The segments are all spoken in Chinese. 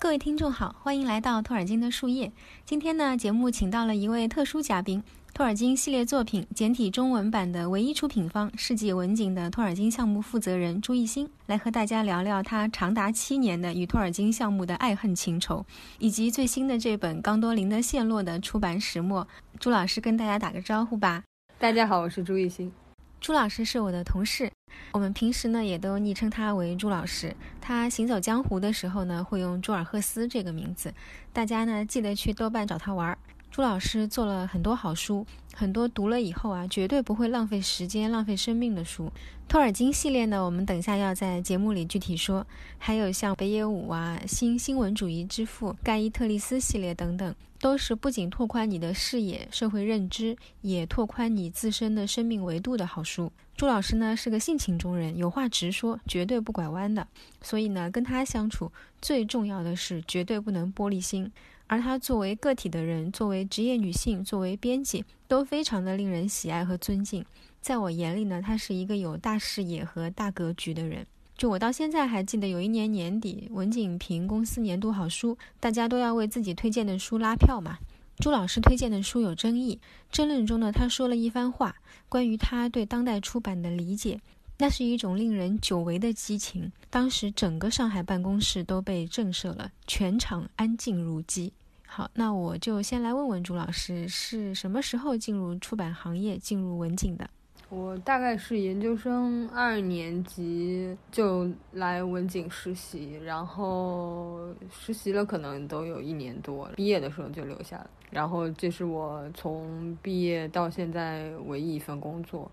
各位听众好，欢迎来到托尔金的树叶。今天呢，节目请到了一位特殊嘉宾，托尔金系列作品简体中文版的唯一出品方世纪文景的托尔金项目负责人朱艺兴，来和大家聊聊他长达七年的与托尔金项目的爱恨情仇，以及最新的这本《冈多林的陷落》的出版始末。朱老师跟大家打个招呼吧。大家好，我是朱艺兴。朱老师是我的同事，我们平时呢也都昵称他为朱老师。他行走江湖的时候呢，会用朱尔赫斯这个名字。大家呢记得去豆瓣找他玩儿。朱老师做了很多好书，很多读了以后啊，绝对不会浪费时间、浪费生命的书。托尔金系列呢，我们等下要在节目里具体说。还有像北野武啊、新新闻主义之父盖伊特利斯系列等等。都是不仅拓宽你的视野、社会认知，也拓宽你自身的生命维度的好书。朱老师呢是个性情中人，有话直说，绝对不拐弯的。所以呢，跟他相处最重要的是绝对不能玻璃心。而她作为个体的人，作为职业女性，作为编辑，都非常的令人喜爱和尊敬。在我眼里呢，她是一个有大视野和大格局的人。就我到现在还记得，有一年年底，文景评公司年度好书，大家都要为自己推荐的书拉票嘛。朱老师推荐的书有争议，争论中呢，他说了一番话，关于他对当代出版的理解，那是一种令人久违的激情。当时整个上海办公室都被震慑了，全场安静如鸡。好，那我就先来问问朱老师，是什么时候进入出版行业，进入文景的？我大概是研究生二年级就来文景实习，然后实习了可能都有一年多，毕业的时候就留下了。然后这是我从毕业到现在唯一一份工作。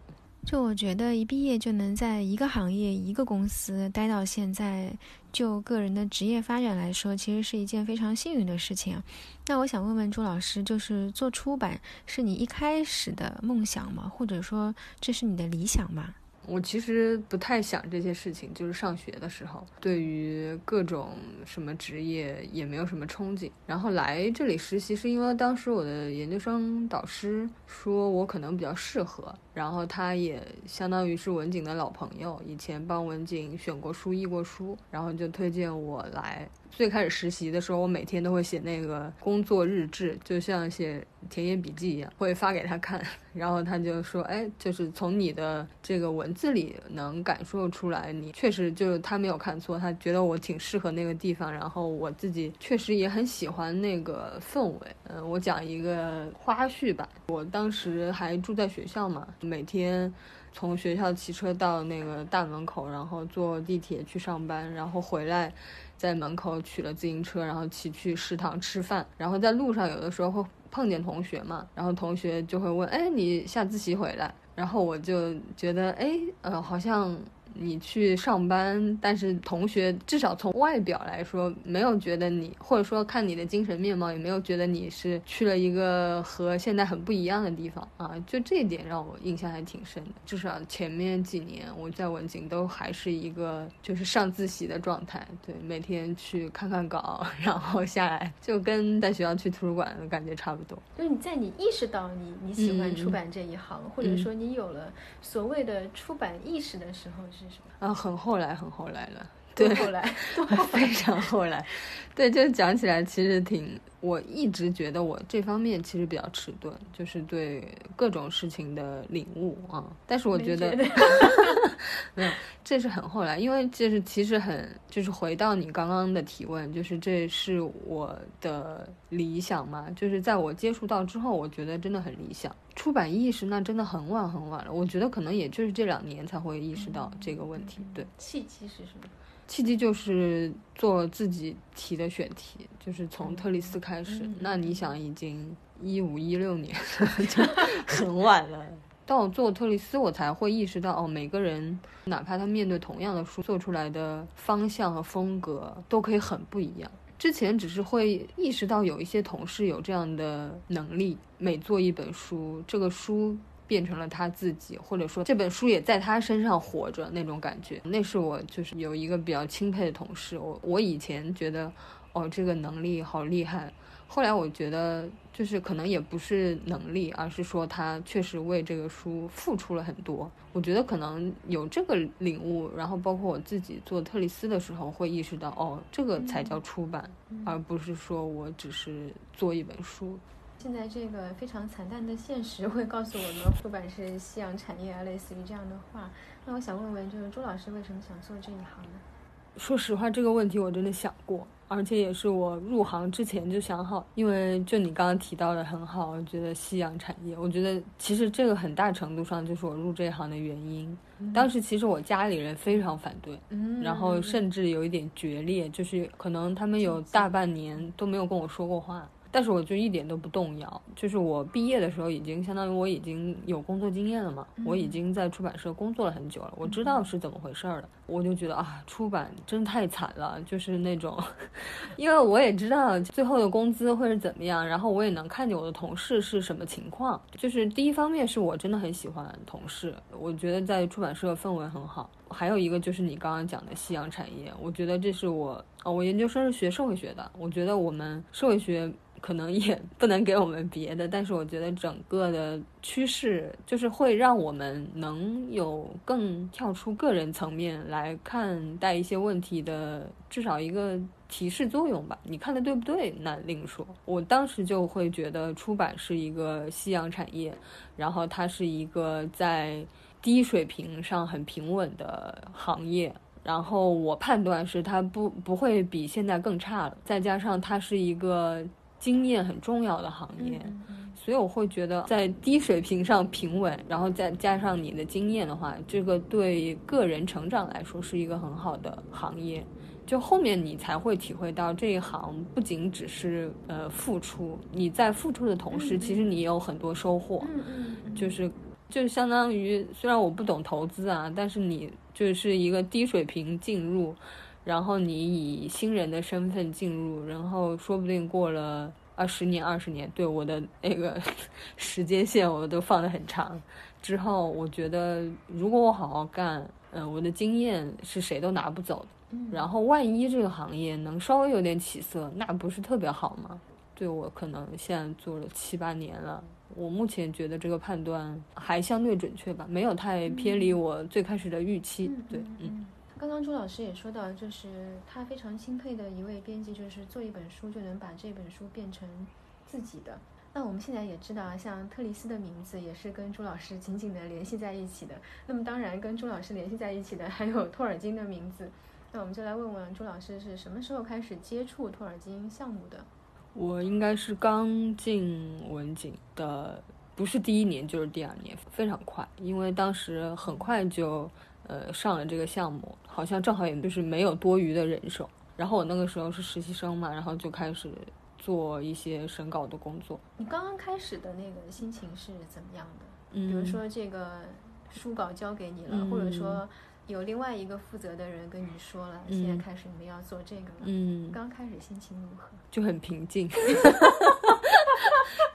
就我觉得，一毕业就能在一个行业、一个公司待到现在，就个人的职业发展来说，其实是一件非常幸运的事情。那我想问问朱老师，就是做出版是你一开始的梦想吗？或者说这是你的理想吗？我其实不太想这些事情，就是上学的时候，对于各种什么职业也没有什么憧憬。然后来这里实习，是因为当时我的研究生导师说我可能比较适合，然后他也相当于是文景的老朋友，以前帮文景选过书、译过书，然后就推荐我来。最开始实习的时候，我每天都会写那个工作日志，就像写田野笔记一样，会发给他看。然后他就说：“哎，就是从你的这个文字里能感受出来，你确实就是他没有看错，他觉得我挺适合那个地方。然后我自己确实也很喜欢那个氛围。嗯，我讲一个花絮吧。我当时还住在学校嘛，每天从学校骑车到那个大门口，然后坐地铁去上班，然后回来。”在门口取了自行车，然后骑去食堂吃饭。然后在路上有的时候会碰见同学嘛，然后同学就会问：“哎，你下自习回来？”然后我就觉得：“哎，呃，好像。”你去上班，但是同学至少从外表来说，没有觉得你，或者说看你的精神面貌，也没有觉得你是去了一个和现在很不一样的地方啊。就这一点让我印象还挺深的。至少前面几年我在文景都还是一个就是上自习的状态，对，每天去看看稿，然后下来就跟在学校去图书馆的感觉差不多。就是你在你意识到你你喜欢出版这一行，或者说你有了所谓的出版意识的时候是。啊，很后来，很后来了，对，后来，非常后来，对，就讲起来其实挺，我一直觉得我这方面其实比较迟钝，就是对各种事情的领悟啊，但是我觉得，没有，这是很后来，因为这是其实很，就是回到你刚刚的提问，就是这是我的理想嘛，就是在我接触到之后，我觉得真的很理想。出版意识那真的很晚很晚了，我觉得可能也就是这两年才会意识到这个问题。对，契机是什么？契机就是做自己提的选题，就是从特里斯开始。那你想，已经一五一六年就 很晚了。到我做特里斯，我才会意识到，哦，每个人哪怕他面对同样的书，做出来的方向和风格都可以很不一样。之前只是会意识到有一些同事有这样的能力，每做一本书，这个书变成了他自己，或者说这本书也在他身上活着那种感觉。那是我就是有一个比较钦佩的同事。我我以前觉得，哦，这个能力好厉害，后来我觉得，就是可能也不是能力，而是说他确实为这个书付出了很多。我觉得可能有这个领悟，然后包括我自己做特里斯的时候，会意识到，哦，这个才叫出版，而不是说我只是做一本书。现在这个非常惨淡的现实会告诉我们，不管是夕阳产业啊，类似于这样的话。那我想问问，就是朱老师为什么想做这一行呢？说实话，这个问题我真的想过。而且也是我入行之前就想好，因为就你刚刚提到的很好，我觉得夕阳产业，我觉得其实这个很大程度上就是我入这一行的原因。当时其实我家里人非常反对，然后甚至有一点决裂，就是可能他们有大半年都没有跟我说过话。但是我就一点都不动摇，就是我毕业的时候已经相当于我已经有工作经验了嘛，我已经在出版社工作了很久了，我知道是怎么回事儿了，我就觉得啊，出版真太惨了，就是那种，因为我也知道最后的工资会是怎么样，然后我也能看见我的同事是什么情况，就是第一方面是我真的很喜欢同事，我觉得在出版社氛围很好，还有一个就是你刚刚讲的夕阳产业，我觉得这是我，哦，我研究生是学社会学的，我觉得我们社会学。可能也 不能给我们别的，但是我觉得整个的趋势就是会让我们能有更跳出个人层面来看待一些问题的，至少一个提示作用吧。你看的对不对？那另说。我当时就会觉得出版是一个夕阳产业，然后它是一个在低水平上很平稳的行业，然后我判断是它不不会比现在更差了。再加上它是一个。经验很重要的行业，所以我会觉得在低水平上平稳，然后再加上你的经验的话，这个对个人成长来说是一个很好的行业。就后面你才会体会到这一行不仅只是呃付出，你在付出的同时，其实你也有很多收获。就是就相当于虽然我不懂投资啊，但是你就是一个低水平进入。然后你以新人的身份进入，然后说不定过了二十年、二十年，对我的那个 时间线我都放得很长。之后我觉得，如果我好好干，嗯，我的经验是谁都拿不走的。然后万一这个行业能稍微有点起色，那不是特别好吗？对我可能现在做了七八年了，我目前觉得这个判断还相对准确吧，没有太偏离我最开始的预期。对，嗯。刚刚朱老师也说到，就是他非常钦佩的一位编辑，就是做一本书就能把这本书变成自己的。那我们现在也知道啊，像特里斯的名字也是跟朱老师紧紧的联系在一起的。那么当然跟朱老师联系在一起的还有托尔金的名字。那我们就来问问朱老师是什么时候开始接触托尔金项目的？我应该是刚进文景的，不是第一年就是第二年，非常快，因为当时很快就。呃，上了这个项目，好像正好也就是没有多余的人手。然后我那个时候是实习生嘛，然后就开始做一些审稿的工作。你刚刚开始的那个心情是怎么样的？嗯，比如说这个书稿交给你了，或者说有另外一个负责的人跟你说了，现在开始你们要做这个了。嗯，刚开始心情如何？就很平静。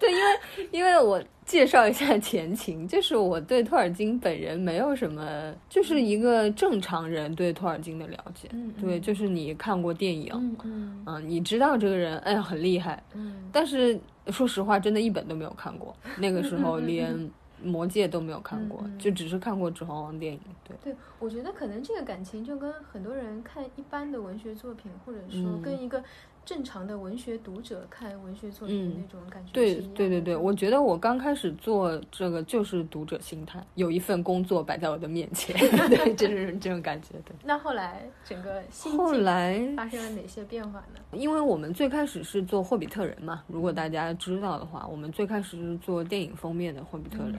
对，因为因为我介绍一下 前情，就是我对托尔金本人没有什么，就是一个正常人对托尔金的了解。嗯，对，就是你看过电影，嗯嗯，你知道这个人，哎呀，很厉害。嗯，但是说实话，真的一本都没有看过。那个时候连。魔戒都没有看过，就只是看过《指环王》电影。对，对我觉得可能这个感情就跟很多人看一般的文学作品，或者说跟一个。正常的文学读者看文学作品的那种感觉，对对对对，我觉得我刚开始做这个就是读者心态，有一份工作摆在我的面前，对，就是这种感觉。对。那后来整个后来发生了哪些变化呢？因为我们最开始是做《霍比特人》嘛，如果大家知道的话，我们最开始是做电影封面的《霍比特人》，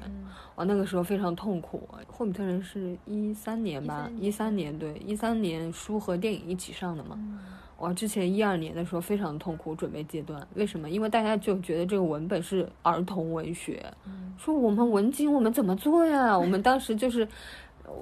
啊，那个时候非常痛苦。《霍比特人》是一三年吧？一三年，对，一三年书和电影一起上的嘛。哇，之前一二年的时候非常痛苦，准备阶段，为什么？因为大家就觉得这个文本是儿童文学，说我们文经我们怎么做呀？我们当时就是，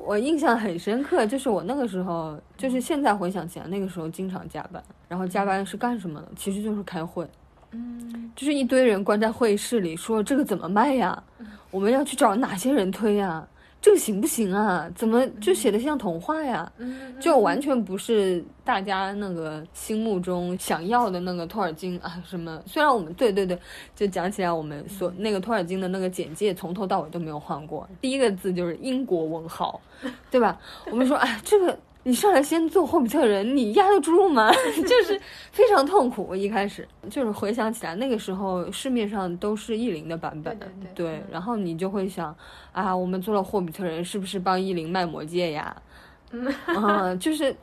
我印象很深刻，就是我那个时候，就是现在回想起来，那个时候经常加班，然后加班是干什么的？其实就是开会，嗯，就是一堆人关在会议室里说这个怎么卖呀？我们要去找哪些人推呀？这个行不行啊？怎么就写的像童话呀？就完全不是大家那个心目中想要的那个托尔金啊什么。虽然我们对对对，就讲起来我们所那个托尔金的那个简介从头到尾都没有换过，第一个字就是英国文豪，对吧？我们说哎这个。你上来先做霍比特人，你压得住吗？就是非常痛苦。一开始就是回想起来，那个时候市面上都是译林的版本，对，然后你就会想啊，我们做了霍比特人，是不是帮译林卖魔戒呀？嗯，就是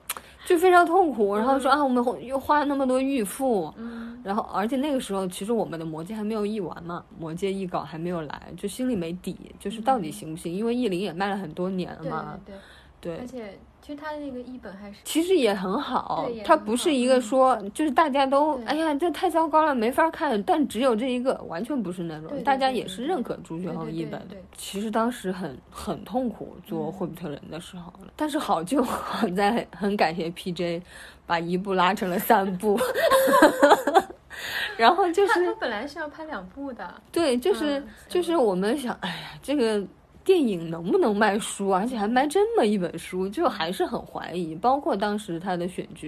就非常痛苦。然后说啊，我们又花了那么多预付，然后而且那个时候其实我们的魔戒还没有译完嘛，魔戒译稿还没有来，就心里没底，就是到底行不行？因为译林也卖了很多年了嘛，对对，而且。其实他的那个译本还是，其实也很好。他不是一个说，就是大家都，哎呀，这太糟糕了，没法看。但只有这一个，完全不是那种，大家也是认可朱学恒译本的。其实当时很很痛苦做霍比特人的时候，但是好就好在很感谢 PJ，把一部拉成了三部。然后就是他本来是要拍两部的。对，就是就是我们想，哎呀，这个。电影能不能卖书，而且还卖这么一本书，就还是很怀疑。包括当时他的选角，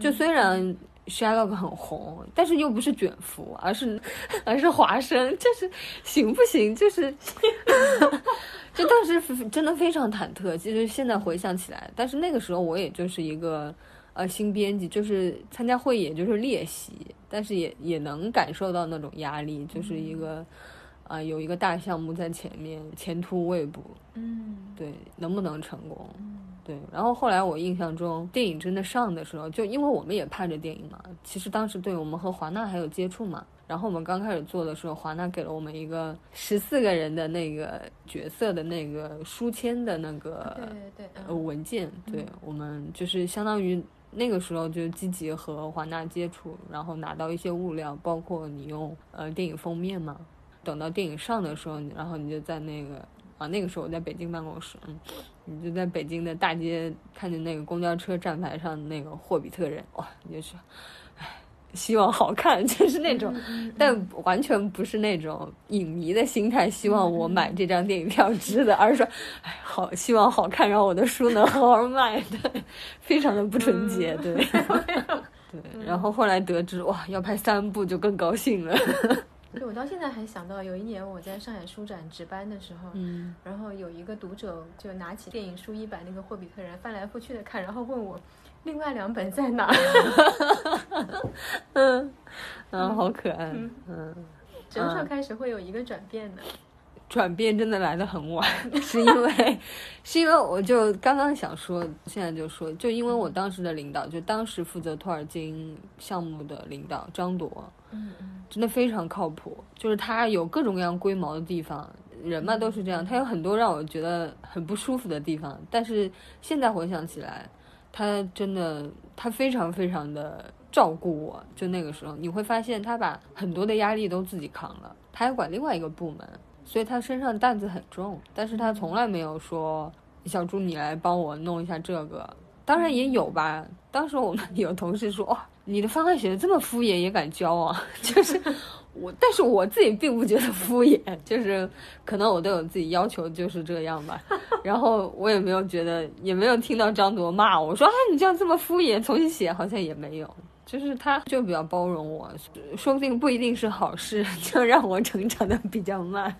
就虽然 Sherlock 很红，但是又不是卷福，而是而是华生，就是行不行？就是，就当时真的非常忐忑。其实现在回想起来，但是那个时候我也就是一个呃新编辑，就是参加会也就是练习，但是也也能感受到那种压力，就是一个。啊，有一个大项目在前面，前途未卜。嗯，对，能不能成功？对。然后后来我印象中，电影真的上的时候，就因为我们也拍着电影嘛，其实当时对我们和华纳还有接触嘛。然后我们刚开始做的时候，华纳给了我们一个十四个人的那个角色的那个书签的那个对对对文件，对我们就是相当于那个时候就积极和华纳接触，然后拿到一些物料，包括你用呃电影封面嘛。等到电影上的时候，然后你就在那个啊，那个时候我在北京办公室，嗯，你就在北京的大街看见那个公交车站牌上那个霍比特人，哇，你就说，唉，希望好看，就是那种，但完全不是那种影迷的心态，希望我买这张电影票值得，而是说，哎，好，希望好看，然后我的书能好好卖，对，非常的不纯洁，对，对，然后后来得知哇，要拍三部，就更高兴了。对，我到现在还想到有一年我在上海书展值班的时候，嗯，然后有一个读者就拿起电影书一版那个《霍比特人》翻来覆去的看，然后问我另外两本在哪？嗯，嗯，好可爱，嗯，什么时候开始会有一个转变呢？转变真的来的很晚，是因为，是因为我就刚刚想说，现在就说，就因为我当时的领导，就当时负责托尔金项目的领导张铎，嗯真的非常靠谱，就是他有各种各样龟毛的地方，人嘛都是这样，他有很多让我觉得很不舒服的地方，但是现在回想起来，他真的他非常非常的照顾我，就那个时候你会发现他把很多的压力都自己扛了，他还管另外一个部门。所以他身上担子很重，但是他从来没有说小朱你来帮我弄一下这个，当然也有吧。当时我们有同事说，哇，你的方案写的这么敷衍也敢交啊？就是我，但是我自己并不觉得敷衍，就是可能我对我自己要求就是这样吧。然后我也没有觉得，也没有听到张铎骂我说，哎，你这样这么敷衍，重新写好像也没有。就是他，就比较包容我，说不定不一定是好事，就让我成长的比较慢。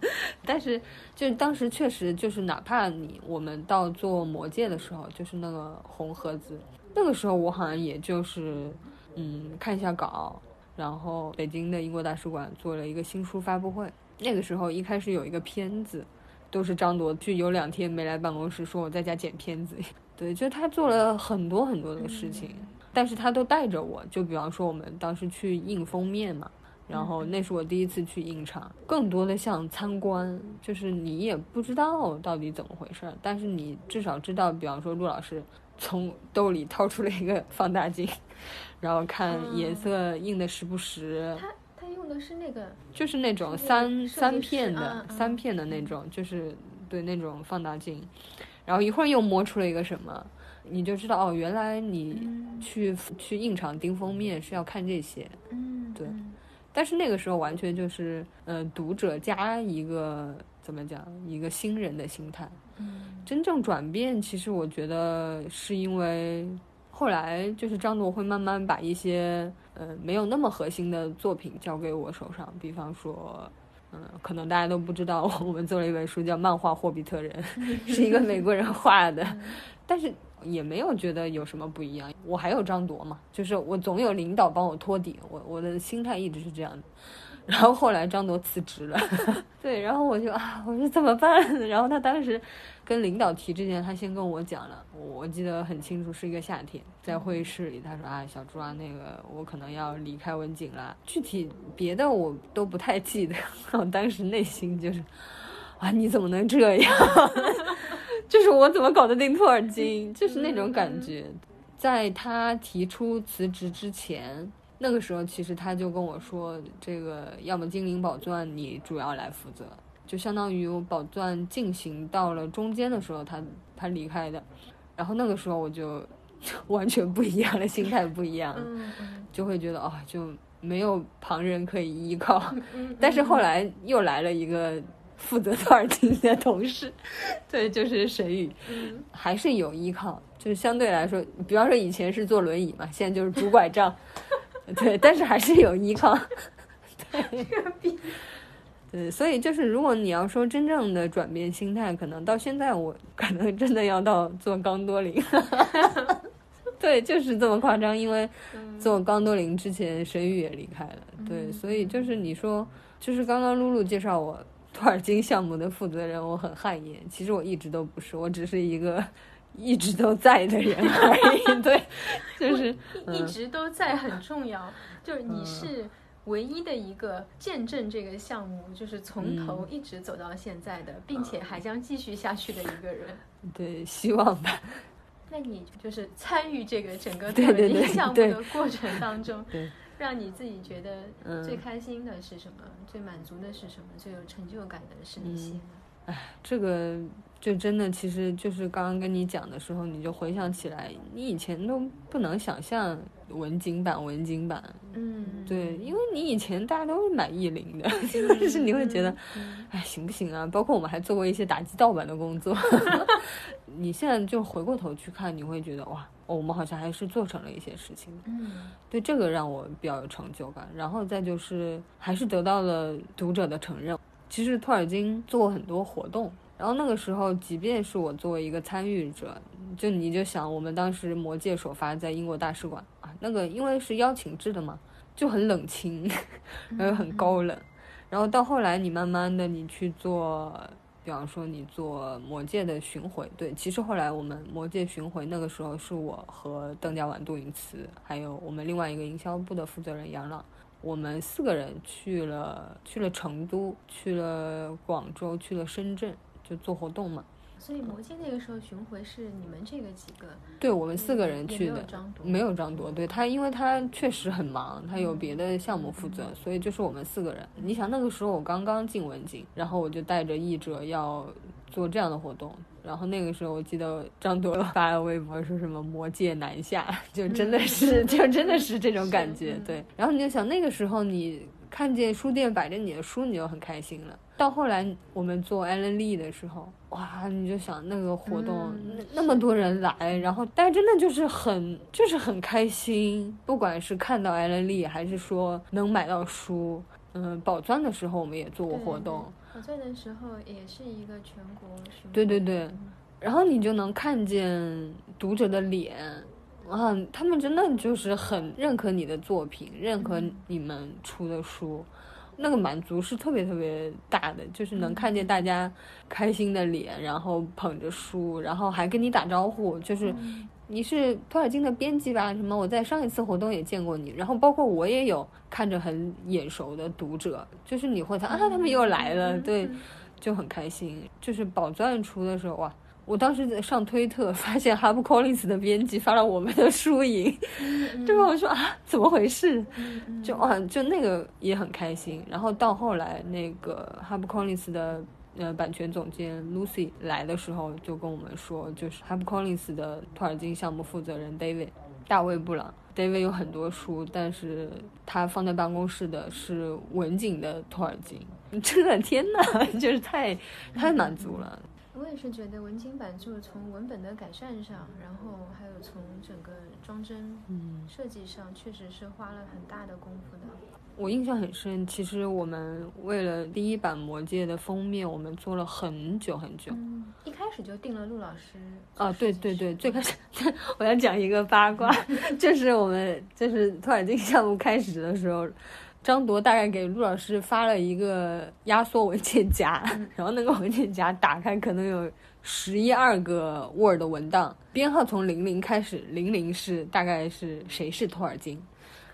但是，就当时确实就是，哪怕你我们到做魔戒的时候，就是那个红盒子，那个时候我好像也就是，嗯，看一下稿，然后北京的英国大使馆做了一个新书发布会，那个时候一开始有一个片子，都是张铎，去有两天没来办公室，说我在家剪片子。对，就他做了很多很多的事情。但是他都带着我，就比方说我们当时去印封面嘛，然后那是我第一次去印厂，更多的像参观，就是你也不知道到底怎么回事，但是你至少知道，比方说陆老师从兜里掏出了一个放大镜，然后看颜色印的实不实。他他用的是那个，就是那种三三片的三片的那种，就是对那种放大镜，然后一会儿又摸出了一个什么。你就知道哦，原来你去去印厂盯封面是要看这些，嗯，对。但是那个时候完全就是，呃，读者加一个怎么讲，一个新人的心态，嗯真正转变，其实我觉得是因为后来就是张铎会慢慢把一些呃没有那么核心的作品交给我手上，比方说，嗯，可能大家都不知道，我们做了一本书叫《漫画霍比特人》，是一个美国人画的，但是也没有觉得有什么不一样。我还有张铎嘛，就是我总有领导帮我托底，我我的心态一直是这样的。然后后来张铎辞职了，对，然后我就啊，我说怎么办？然后他当时跟领导提之前，他先跟我讲了，我记得很清楚，是一个夏天，在会议室里，他说啊，小朱啊，那个我可能要离开文景了，具体别的我都不太记得。我当时内心就是，啊，你怎么能这样？就是我怎么搞得定托尔金？就是那种感觉。在他提出辞职之前。那个时候，其实他就跟我说：“这个要么精灵宝钻你主要来负责，就相当于我宝钻进行到了中间的时候，他他离开的。然后那个时候我就 完全不一样了，心态不一样，就会觉得哦，就没有旁人可以依靠。但是后来又来了一个负责托尔金的同事，对，就是沈宇，还是有依靠，就是相对来说，比方说以前是坐轮椅嘛，现在就是拄拐杖。” 对，但是还是有依靠。对，对，所以就是，如果你要说真正的转变心态，可能到现在我可能真的要到做刚多林。对，就是这么夸张，因为做刚多林之前，沈宇也离开了。对，所以就是你说，就是刚刚露露介绍我土耳其项目的负责人，我很汗颜。其实我一直都不是，我只是一个。一直都在的人而已，对，就是一直都在很重要。就是你是唯一的一个见证这个项目，就是从头一直走到现在的，并且还将继续下去的一个人。对，希望吧。那你就是参与这个整个 特别 项目的过程当中，让你自己觉得最开心的是什么？最满足的是什么？最有成就感的是哪些呢？哎，这个。就真的，其实就是刚刚跟你讲的时候，你就回想起来，你以前都不能想象文景版文景版，嗯，对，因为你以前大家都是买译林的，就是你会觉得，哎，行不行啊？包括我们还做过一些打击盗版的工作，你现在就回过头去看，你会觉得哇，我们好像还是做成了一些事情，嗯，对，这个让我比较有成就感。然后再就是还是得到了读者的承认。其实托尔金做过很多活动。然后那个时候，即便是我作为一个参与者，就你就想，我们当时魔戒首发在英国大使馆啊，那个因为是邀请制的嘛，就很冷清，然 后很高冷。然后到后来，你慢慢的你去做，比方说你做魔戒的巡回，对，其实后来我们魔戒巡回那个时候是我和邓家婉、杜云慈，还有我们另外一个营销部的负责人杨朗，我们四个人去了去了成都，去了广州，去了深圳。就做活动嘛，所以魔戒那个时候巡回是你们这个几个？对我们四个人去的，没有张铎，对他，因为他确实很忙，他有别的项目负责，所以就是我们四个人。你想那个时候我刚刚进文景，然后我就带着译者要做这样的活动，然后那个时候我记得张朵发了微博说什么魔界南下，就真的是 就真的是这种感觉，对。然后你就想那个时候你。看见书店摆着你的书，你就很开心了。到后来我们做艾伦利的时候，哇，你就想那个活动那那么多人来，然后但真的就是很就是很开心。不管是看到艾伦利，还是说能买到书，嗯，宝钻的时候我们也做过活动。宝钻的时候也是一个全国巡。对对对，然后你就能看见读者的脸。啊，他们真的就是很认可你的作品，认可你们出的书，那个满足是特别特别大的，就是能看见大家开心的脸，然后捧着书，然后还跟你打招呼，就是你是托尔金的编辑吧？什么？我在上一次活动也见过你，然后包括我也有看着很眼熟的读者，就是你会他啊，他们又来了，对，就很开心。就是宝钻出的时候哇。我当时在上推特，发现 HarperCollins 的编辑发了我们的输赢，对吧我说啊，怎么回事？就啊，就那个也很开心。然后到后来，那个 HarperCollins 的呃版权总监 Lucy 来的时候，就跟我们说，就是 HarperCollins 的托尔金项目负责人 David 大卫布朗，David 有很多书，但是他放在办公室的是文景的托尔金。真的天呐，就是太太满足了。我也是觉得文景版就是从文本的改善上，然后还有从整个装帧设计上，确实是花了很大的功夫的。我印象很深，其实我们为了第一版《魔戒》的封面，我们做了很久很久。嗯，一开始就定了陆老师。啊，对对对，最开始 我要讲一个八卦，就是我们就是托尔金项目开始的时候，张铎大概给陆老师发了一个压缩文件夹，然后那个文件夹打开可能有十一二个 Word 文档，编号从零零开始，零零是大概是谁是托尔金。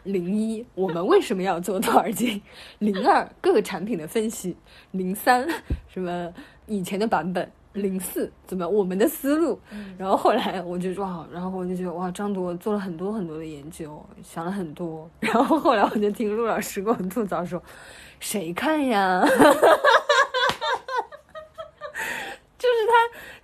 零一，我们为什么要做托尔金？零二，各个产品的分析。零三，什么以前的版本？零四，怎么我们的思路？然后后来我就哇，然后我就觉得哇，张铎做了很多很多的研究，想了很多。然后后来我就听陆老师跟我吐槽说：“谁看呀？” 就是他，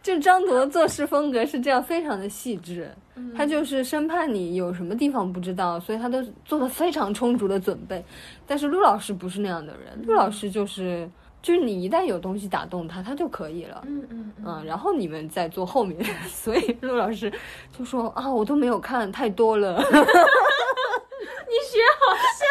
就张铎做事风格是这样，非常的细致。他就是生怕你有什么地方不知道，所以他都做的非常充足的准备。但是陆老师不是那样的人，陆老师就是就是你一旦有东西打动他，他就可以了。嗯嗯嗯，然后你们再做后面。所以陆老师就说啊，我都没有看太多了。你学好像，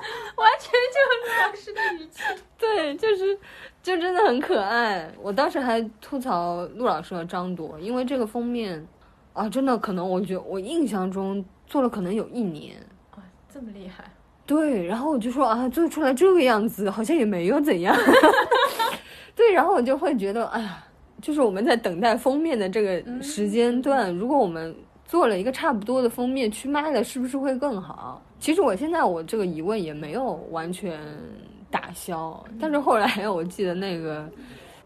完全就是陆老师的语气。对，就是就真的很可爱。我当时还吐槽陆老师和张铎，因为这个封面。啊，真的可能，我觉得我印象中做了可能有一年，啊，这么厉害。对，然后我就说啊，做出来这个样子，好像也没有怎样。对，然后我就会觉得，哎呀，就是我们在等待封面的这个时间段，如果我们做了一个差不多的封面去卖了，是不是会更好？其实我现在我这个疑问也没有完全打消，但是后来我记得那个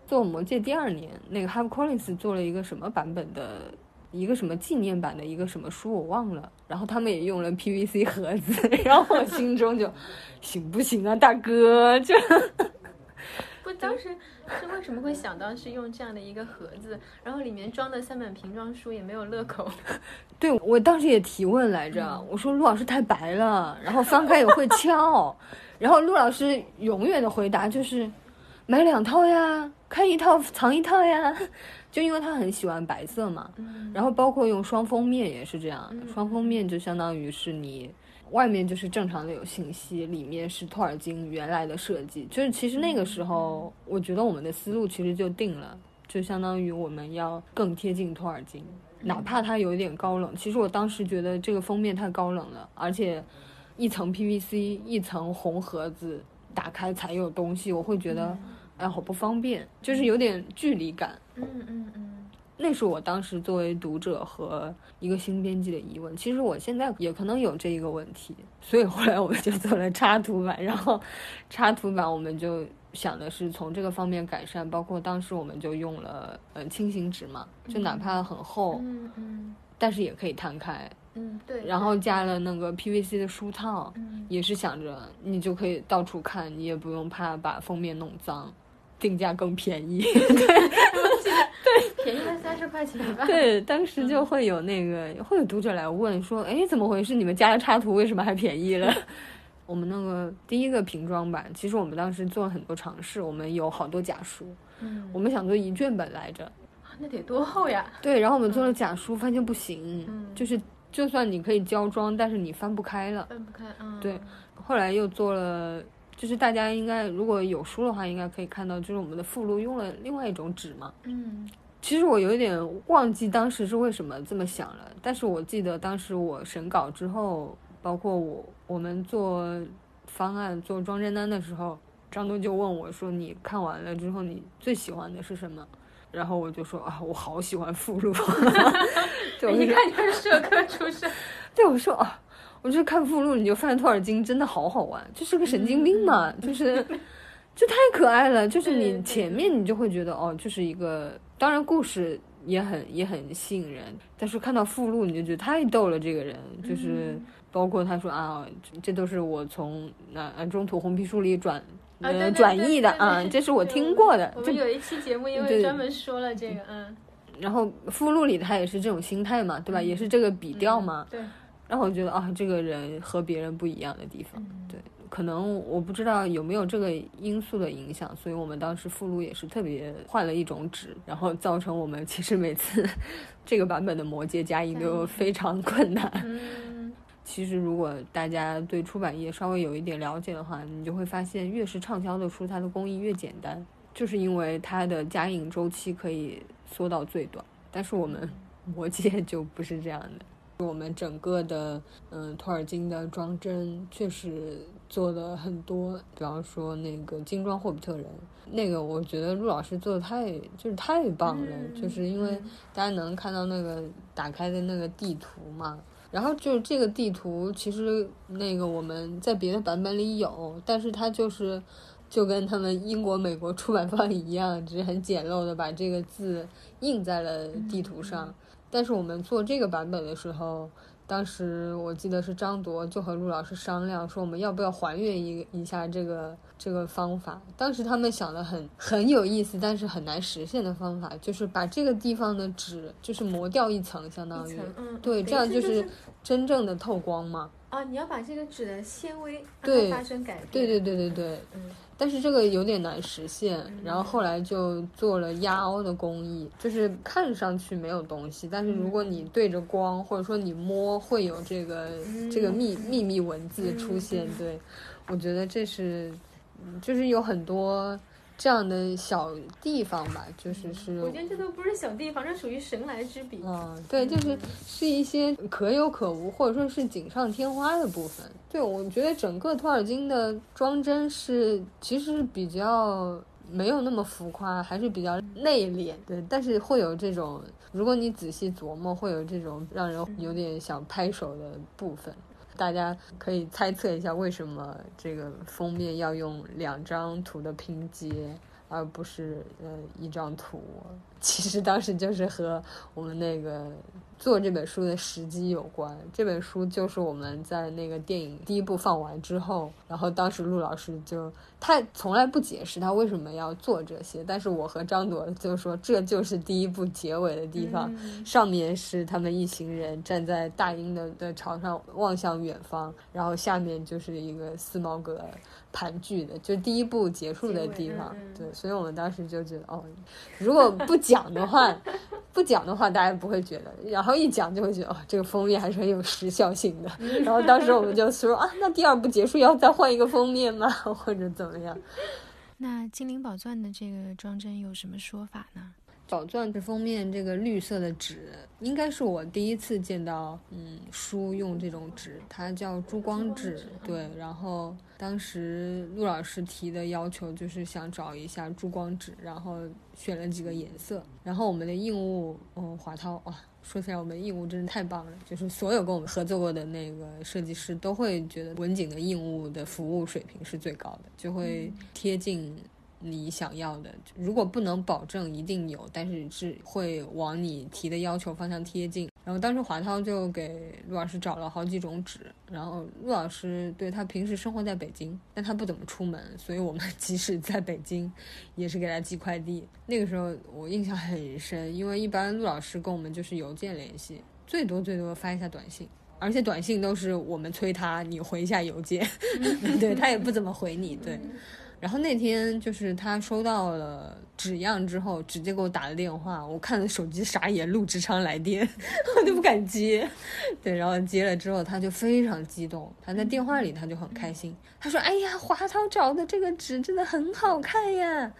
做《魔戒》第二年，那个 Have Collins 做了一个什么版本的。一个什么纪念版的一个什么书我忘了，然后他们也用了 PVC 盒子，然后我心中就，行不行啊，大哥？就 不当时是为什么会想到是用这样的一个盒子，然后里面装的三本瓶装书也没有乐口。对我当时也提问来着，我说陆老师太白了，然后翻开也会翘，然后陆老师永远的回答就是买两套呀，看一套藏一套呀。就因为他很喜欢白色嘛，然后包括用双封面也是这样，双封面就相当于是你外面就是正常的有信息，里面是托尔金原来的设计。就是其实那个时候，我觉得我们的思路其实就定了，就相当于我们要更贴近托尔金，哪怕他有一点高冷。其实我当时觉得这个封面太高冷了，而且一层 PVC 一层红盒子，打开才有东西，我会觉得。哎，好不方便，就是有点距离感。嗯嗯嗯，那是我当时作为读者和一个新编辑的疑问。其实我现在也可能有这一个问题，所以后来我们就做了插图版。然后插图版我们就想的是从这个方面改善，包括当时我们就用了呃轻型纸嘛，就哪怕很厚，嗯嗯，但是也可以摊开。嗯，对。然后加了那个 PVC 的书套，也是想着你就可以到处看，你也不用怕把封面弄脏。定价更便宜，对 对，便宜了三十块钱吧。对，当时就会有那个会有读者来问说：“哎，怎么回事？你们加了插图，为什么还便宜了？” 我们那个第一个瓶装版，其实我们当时做了很多尝试，我们有好多假书，嗯，我们想做一卷本来着，那得多厚呀？对，然后我们做了假书，发现不行，就是就算你可以胶装，但是你翻不开了，翻不开，嗯，对，后来又做了。就是大家应该如果有书的话，应该可以看到，就是我们的附录用了另外一种纸嘛。嗯，其实我有点忘记当时是为什么这么想了，但是我记得当时我审稿之后，包括我我们做方案做装帧单的时候，张东就问我说：“你看完了之后，你最喜欢的是什么？”然后我就说：“啊，我好喜欢附录。”一看就是社科出身。对，我说啊。我就看附录，你就发现托尔金真的好好玩，就是个神经病嘛，就是，就太可爱了。就是你前面你就会觉得哦，就是一个，当然故事也很也很吸引人，但是看到附录你就觉得太逗了。这个人就是包括他说啊，这都是我从那中途红皮书里转呃转译的啊，这是我 听过的。我们有一期节目因为专门说了这个，嗯。然后附录里他也是这种心态嘛，对吧？也是这个笔调嘛。对。让我觉得啊，这个人和别人不一样的地方，对可能我不知道有没有这个因素的影响，所以我们当时附录也是特别换了一种纸，然后造成我们其实每次这个版本的《魔戒》加印都非常困难。其实如果大家对出版业稍微有一点了解的话，你就会发现，越是畅销的书，它的工艺越简单，就是因为它的加印周期可以缩到最短。但是我们《魔戒》就不是这样的。我们整个的，嗯，托尔金的装帧确实做了很多，比方说那个精装霍比特人，那个我觉得陆老师做的太就是太棒了，就是因为大家能看到那个打开的那个地图嘛，然后就是这个地图其实那个我们在别的版本里有，但是它就是就跟他们英国、美国出版方一样，只是很简陋的把这个字印在了地图上。但是我们做这个版本的时候，当时我记得是张铎就和陆老师商量说，我们要不要还原一一下这个这个方法。当时他们想的很很有意思，但是很难实现的方法，就是把这个地方的纸就是磨掉一层，相当于，对，这样就是真正的透光嘛。啊，你要把这个纸的纤维对发生改变。对对对对对。嗯。但是这个有点难实现，然后后来就做了压凹的工艺，就是看上去没有东西，但是如果你对着光或者说你摸，会有这个这个秘秘密文字出现。对，我觉得这是，就是有很多。这样的小地方吧，就是是。我觉得这都不是小地方，这属于神来之笔。嗯，对，就是是一些可有可无，或者说是锦上添花的部分。对，我觉得整个托尔金的装帧是其实是比较没有那么浮夸，还是比较内敛。对，但是会有这种，如果你仔细琢磨，会有这种让人有点想拍手的部分。大家可以猜测一下，为什么这个封面要用两张图的拼接，而不是呃一张图？其实当时就是和我们那个。做这本书的时机有关，这本书就是我们在那个电影第一部放完之后，然后当时陆老师就他从来不解释他为什么要做这些，但是我和张铎就说这就是第一部结尾的地方，上面是他们一行人站在大英的的朝上望向远方，然后下面就是一个四毛格盘踞的，就第一部结束的地方，对，所以我们当时就觉得哦，如果不讲的话。不讲的话，大家不会觉得；然后一讲，就会觉得哦，这个封面还是很有时效性的。然后当时我们就说啊，那第二部结束要再换一个封面吗？或者怎么样？那《精灵宝钻》的这个装帧有什么说法呢？宝钻的封面，这个绿色的纸，应该是我第一次见到，嗯，书用这种纸，它叫珠光纸，对。然后当时陆老师提的要求就是想找一下珠光纸，然后选了几个颜色。然后我们的印务，嗯，华涛，哇，说起来我们印务真是太棒了，就是所有跟我们合作过的那个设计师都会觉得文景的印务的服务水平是最高的，就会贴近。你想要的，如果不能保证一定有，但是是会往你提的要求方向贴近。然后当时华涛就给陆老师找了好几种纸，然后陆老师对他平时生活在北京，但他不怎么出门，所以我们 即使在北京，也是给他寄快递。那个时候我印象很深，因为一般陆老师跟我们就是邮件联系，最多最多发一下短信，而且短信都是我们催他，你回一下邮件，对他也不怎么回你，对。然后那天就是他收到了纸样之后，直接给我打了电话。我看了手机傻眼，陆志昌来电，我就不敢接。对，然后接了之后，他就非常激动。他在电话里他就很开心，他说：“哎呀，华涛找的这个纸真的很好看呀。”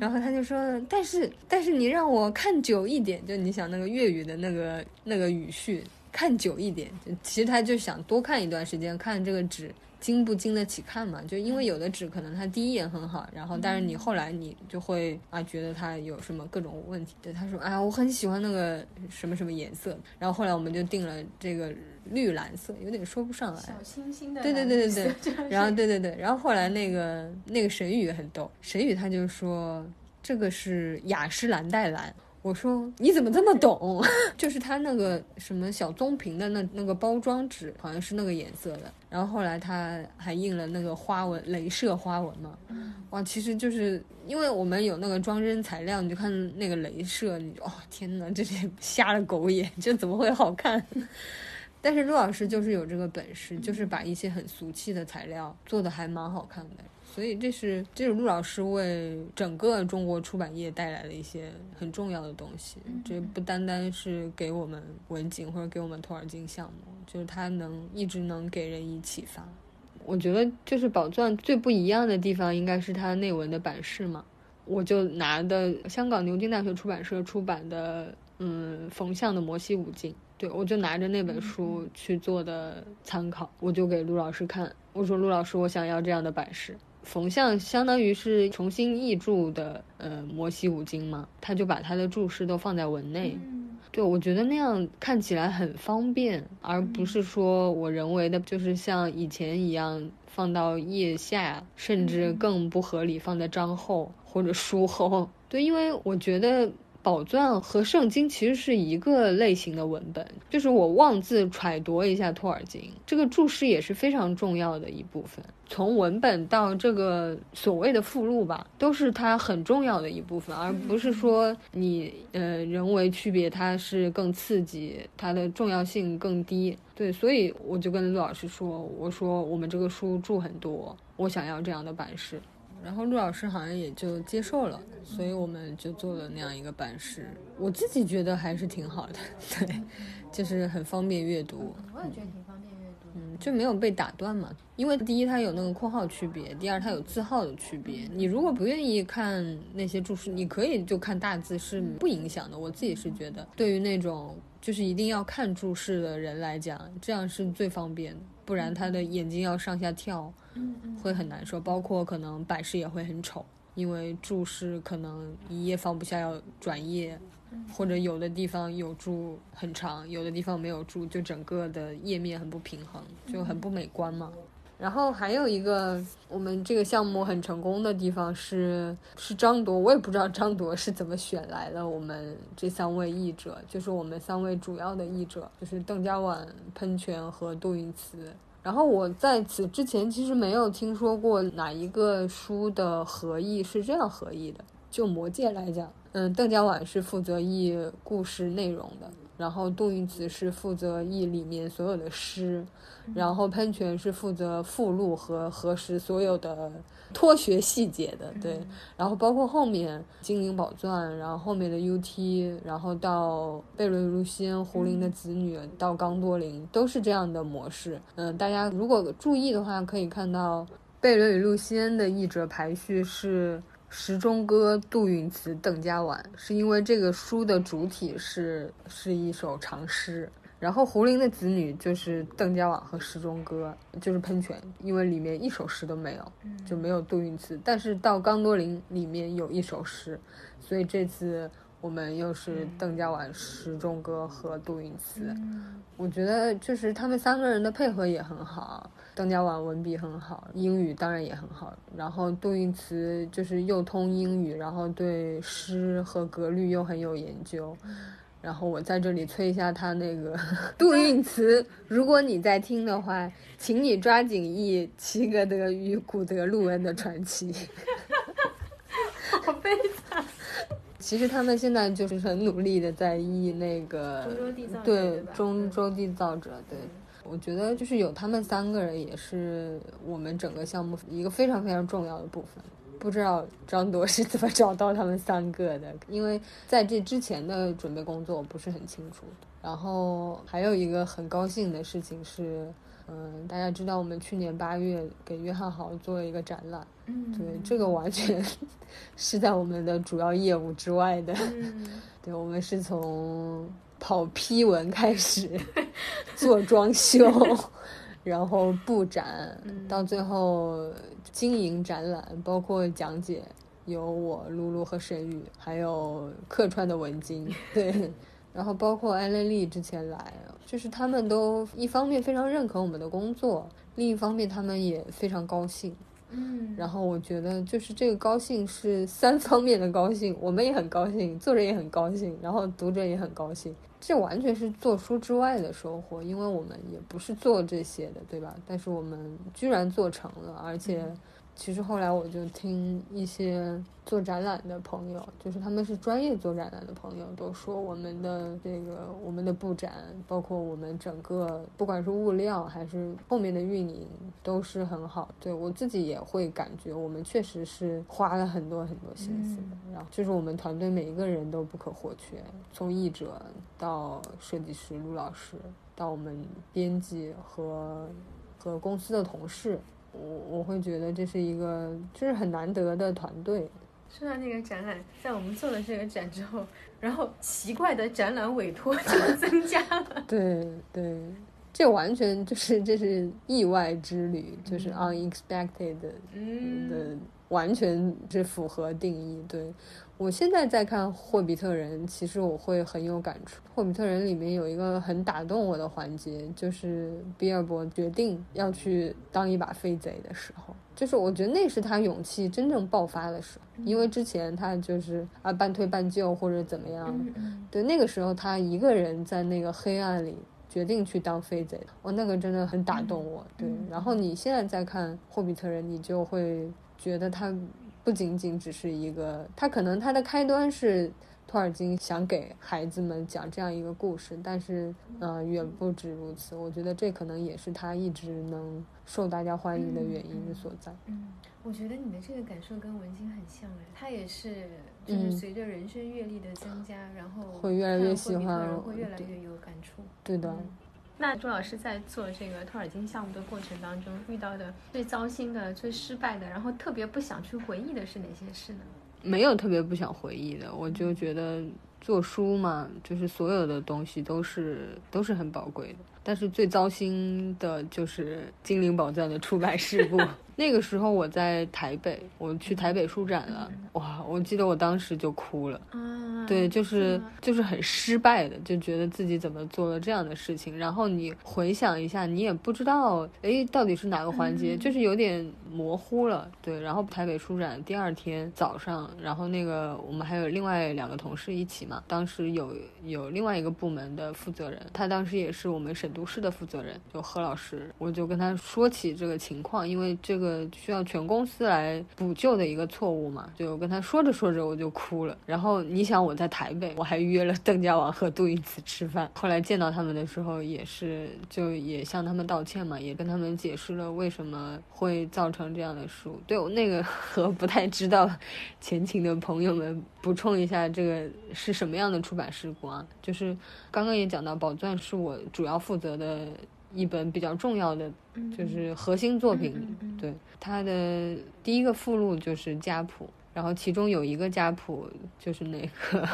然后他就说：“但是，但是你让我看久一点，就你想那个粤语的那个那个语序，看久一点。其实他就想多看一段时间，看这个纸。”经不经得起看嘛？就因为有的纸可能它第一眼很好，然后但是你后来你就会啊觉得它有什么各种问题。对，他说啊我很喜欢那个什么什么颜色，然后后来我们就定了这个绿蓝色，有点说不上来。小清新的。对对对对对。然后对对对，然后后来那个那个沈宇很逗，沈宇他就说这个是雅诗兰黛蓝。我说你怎么这么懂？就是他那个什么小棕瓶的那那个包装纸，好像是那个颜色的。然后后来他还印了那个花纹，镭射花纹嘛。哇，其实就是因为我们有那个装帧材料，你就看那个镭射，你哦天哪，这些 瞎了狗眼，这怎么会好看？但是陆老师就是有这个本事，就是把一些很俗气的材料做的还蛮好看的。所以这是这是陆老师为整个中国出版业带来的一些很重要的东西。这不单单是给我们文景或者给我们托尔金项目，就是他能一直能给人以启发。我觉得就是宝钻最不一样的地方，应该是它内文的版式嘛。我就拿的香港牛津大学出版社出版的，嗯，冯相的《摩西五经》，对我就拿着那本书去做的参考，我就给陆老师看，我说陆老师，我想要这样的版式。冯相相当于是重新译注的，呃，《摩西五经》嘛，他就把他的注释都放在文内。对，我觉得那样看起来很方便，而不是说我人为的，就是像以前一样放到腋下，甚至更不合理放在章后或者书后。对，因为我觉得。宝钻和圣经其实是一个类型的文本，就是我妄自揣度一下托尔金，这个注释也是非常重要的一部分。从文本到这个所谓的附录吧，都是它很重要的一部分，而不是说你呃人为区别它是更刺激，它的重要性更低。对，所以我就跟陆老师说，我说我们这个书注很多，我想要这样的版式。然后陆老师好像也就接受了，所以我们就做了那样一个版式。我自己觉得还是挺好的，对，就是很方便阅读。我也觉得挺方便阅读。嗯，就没有被打断嘛。因为第一它有那个括号区别，第二它有字号的区别。你如果不愿意看那些注释，你可以就看大字是不影响的。我自己是觉得，对于那种就是一定要看注释的人来讲，这样是最方便的。不然他的眼睛要上下跳。会很难受，包括可能版式也会很丑，因为注释可能一页放不下要转页，或者有的地方有注很长，有的地方没有注，就整个的页面很不平衡，就很不美观嘛。然后还有一个我们这个项目很成功的地方是是张铎，我也不知道张铎是怎么选来的我们这三位译者，就是我们三位主要的译者，就是邓家婉、喷泉和杜云慈。然后我在此之前其实没有听说过哪一个书的合译是这样合译的。就《魔戒》来讲，嗯，邓家婉是负责译故事内容的。然后杜云慈是负责译里面所有的诗，然后喷泉是负责附录和核实所有的脱学细节的，对。然后包括后面精灵宝钻，然后后面的 UT，然后到贝瑞卢仙、胡林的子女，到刚多林，都是这样的模式。嗯，大家如果注意的话，可以看到贝伦与露仙的译者排序是。时钟歌、杜允慈、邓家婉，是因为这个书的主体是是一首长诗，然后胡林的子女就是邓家婉和时钟歌，就是喷泉，因为里面一首诗都没有，就没有杜允慈，但是到刚多林里面有一首诗，所以这次。我们又是邓家婉、时钟歌和杜云慈，我觉得就是他们三个人的配合也很好。邓家婉文笔很好，英语当然也很好。然后杜云慈就是又通英语，然后对诗和格律又很有研究。然后我在这里催一下他那个 杜运慈，如果你在听的话，请你抓紧译齐格德与古德路恩的传奇。好悲惨。其实他们现在就是很努力的在译那个对中洲缔造者，对我觉得就是有他们三个人也是我们整个项目一个非常非常重要的部分。不知道张铎是怎么找到他们三个的，因为在这之前的准备工作我不是很清楚。然后还有一个很高兴的事情是。嗯，大家知道我们去年八月给约翰豪做了一个展览，嗯，对，这个完全 是在我们的主要业务之外的，对，我们是从跑批文开始 做装修，然后布展，到最后经营展览，包括讲解，有我露露和沈宇，还有客串的文晶，对。然后包括艾蕾丽之前来，就是他们都一方面非常认可我们的工作，另一方面他们也非常高兴。嗯，然后我觉得就是这个高兴是三方面的高兴，我们也很高兴，作者也很高兴，然后读者也很高兴。这完全是做书之外的收获，因为我们也不是做这些的，对吧？但是我们居然做成了，而且。其实后来我就听一些做展览的朋友，就是他们是专业做展览的朋友，都说我们的这个我们的布展，包括我们整个不管是物料还是后面的运营都是很好。对我自己也会感觉，我们确实是花了很多很多心思的。然后就是我们团队每一个人都不可或缺，从译者到设计师陆老师，到我们编辑和和公司的同事。我我会觉得这是一个就是很难得的团队。说到那个展览，在我们做了这个展之后，然后奇怪的展览委托就增加了。对对，这完全就是这是意外之旅，就是 unexpected 的，完全是符合定义。对。我现在在看《霍比特人》，其实我会很有感触。《霍比特人》里面有一个很打动我的环节，就是比尔博决定要去当一把飞贼的时候，就是我觉得那是他勇气真正爆发的时候。因为之前他就是啊半推半就或者怎么样，对那个时候他一个人在那个黑暗里决定去当飞贼，我那个真的很打动我。对，然后你现在再看《霍比特人》，你就会觉得他。不仅仅只是一个，他可能他的开端是托尔金想给孩子们讲这样一个故事，但是呃远不止如此。我觉得这可能也是他一直能受大家欢迎的原因所在。嗯，我觉得你的这个感受跟文晶很像哎，他也是就是随着人生阅历的增加，然后会越来越喜欢，会越来越有感触。对的。那朱老师在做这个托尔金项目的过程当中，遇到的最糟心的、最失败的，然后特别不想去回忆的是哪些事呢？没有特别不想回忆的，我就觉得做书嘛，就是所有的东西都是都是很宝贵的。但是最糟心的就是《精灵宝钻》的出版事故。那个时候我在台北，我去台北书展了，哇！我记得我当时就哭了。对，就是就是很失败的，就觉得自己怎么做了这样的事情。然后你回想一下，你也不知道，哎，到底是哪个环节，就是有点模糊了。对，然后台北书展第二天早上，然后那个我们还有另外两个同事一起嘛，当时有有另外一个部门的负责人，他当时也是我们审读室的负责人，就何老师，我就跟他说起这个情况，因为这个需要全公司来补救的一个错误嘛，就跟他说着说着我就哭了。然后你想我。在台北，我还约了邓家王和杜云慈吃饭。后来见到他们的时候，也是就也向他们道歉嘛，也跟他们解释了为什么会造成这样的失误。对我那个 和不太知道前情的朋友们补充一下，这个是什么样的出版事故啊？就是刚刚也讲到，《宝钻》是我主要负责的一本比较重要的，就是核心作品。对他的第一个附录就是家谱。然后其中有一个家谱，就是那个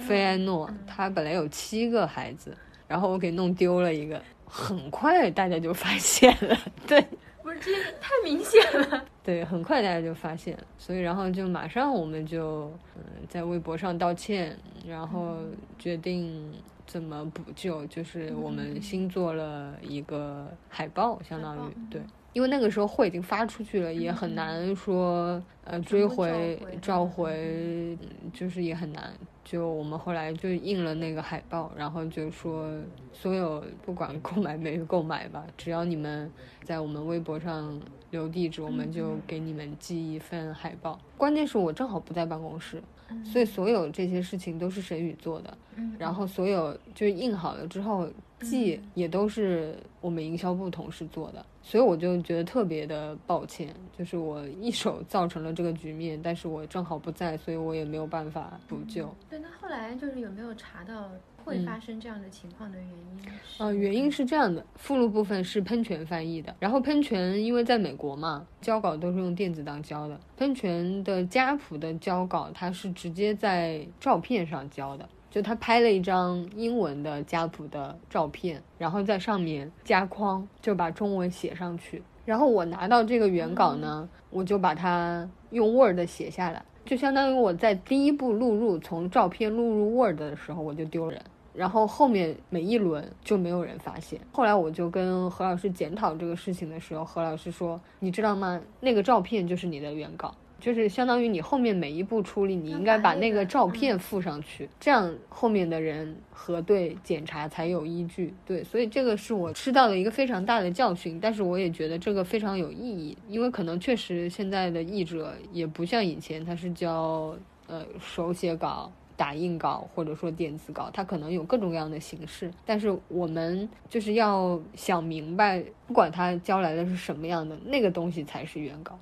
菲埃诺，他本来有七个孩子，然后我给弄丢了一个，很快大家就发现了，对，不是这太明显了，对，很快大家就发现，所以然后就马上我们就嗯在微博上道歉，然后决定怎么补救，就是我们新做了一个海报，相当于对。因为那个时候货已经发出去了，也很难说呃追回召回，就是也很难。就我们后来就印了那个海报，然后就说所有不管购买没购买吧，只要你们在我们微博上留地址，我们就给你们寄一份海报。关键是我正好不在办公室，所以所有这些事情都是沈宇做的。然后所有就是印好了之后寄也都是我们营销部同事做的。所以我就觉得特别的抱歉，就是我一手造成了这个局面，但是我正好不在，所以我也没有办法补救。对，那后来就是有没有查到会发生这样的情况的原因？呃，原因是这样的，附录部分是喷泉翻译的，然后喷泉因为在美国嘛，交稿都是用电子档交的，喷泉的家谱的交稿它是直接在照片上交的。就他拍了一张英文的家谱的照片，然后在上面加框，就把中文写上去。然后我拿到这个原稿呢，我就把它用 Word 写下来，就相当于我在第一步录入从照片录入 Word 的时候我就丢人，然后后面每一轮就没有人发现。后来我就跟何老师检讨这个事情的时候，何老师说：“你知道吗？那个照片就是你的原稿。”就是相当于你后面每一步处理，你应该把那个照片附上去，这样后面的人核对检查才有依据。对，所以这个是我吃到的一个非常大的教训，但是我也觉得这个非常有意义，因为可能确实现在的译者也不像以前，他是教呃手写稿。打印稿或者说电子稿，它可能有各种各样的形式，但是我们就是要想明白，不管它交来的是什么样的，那个东西才是原稿，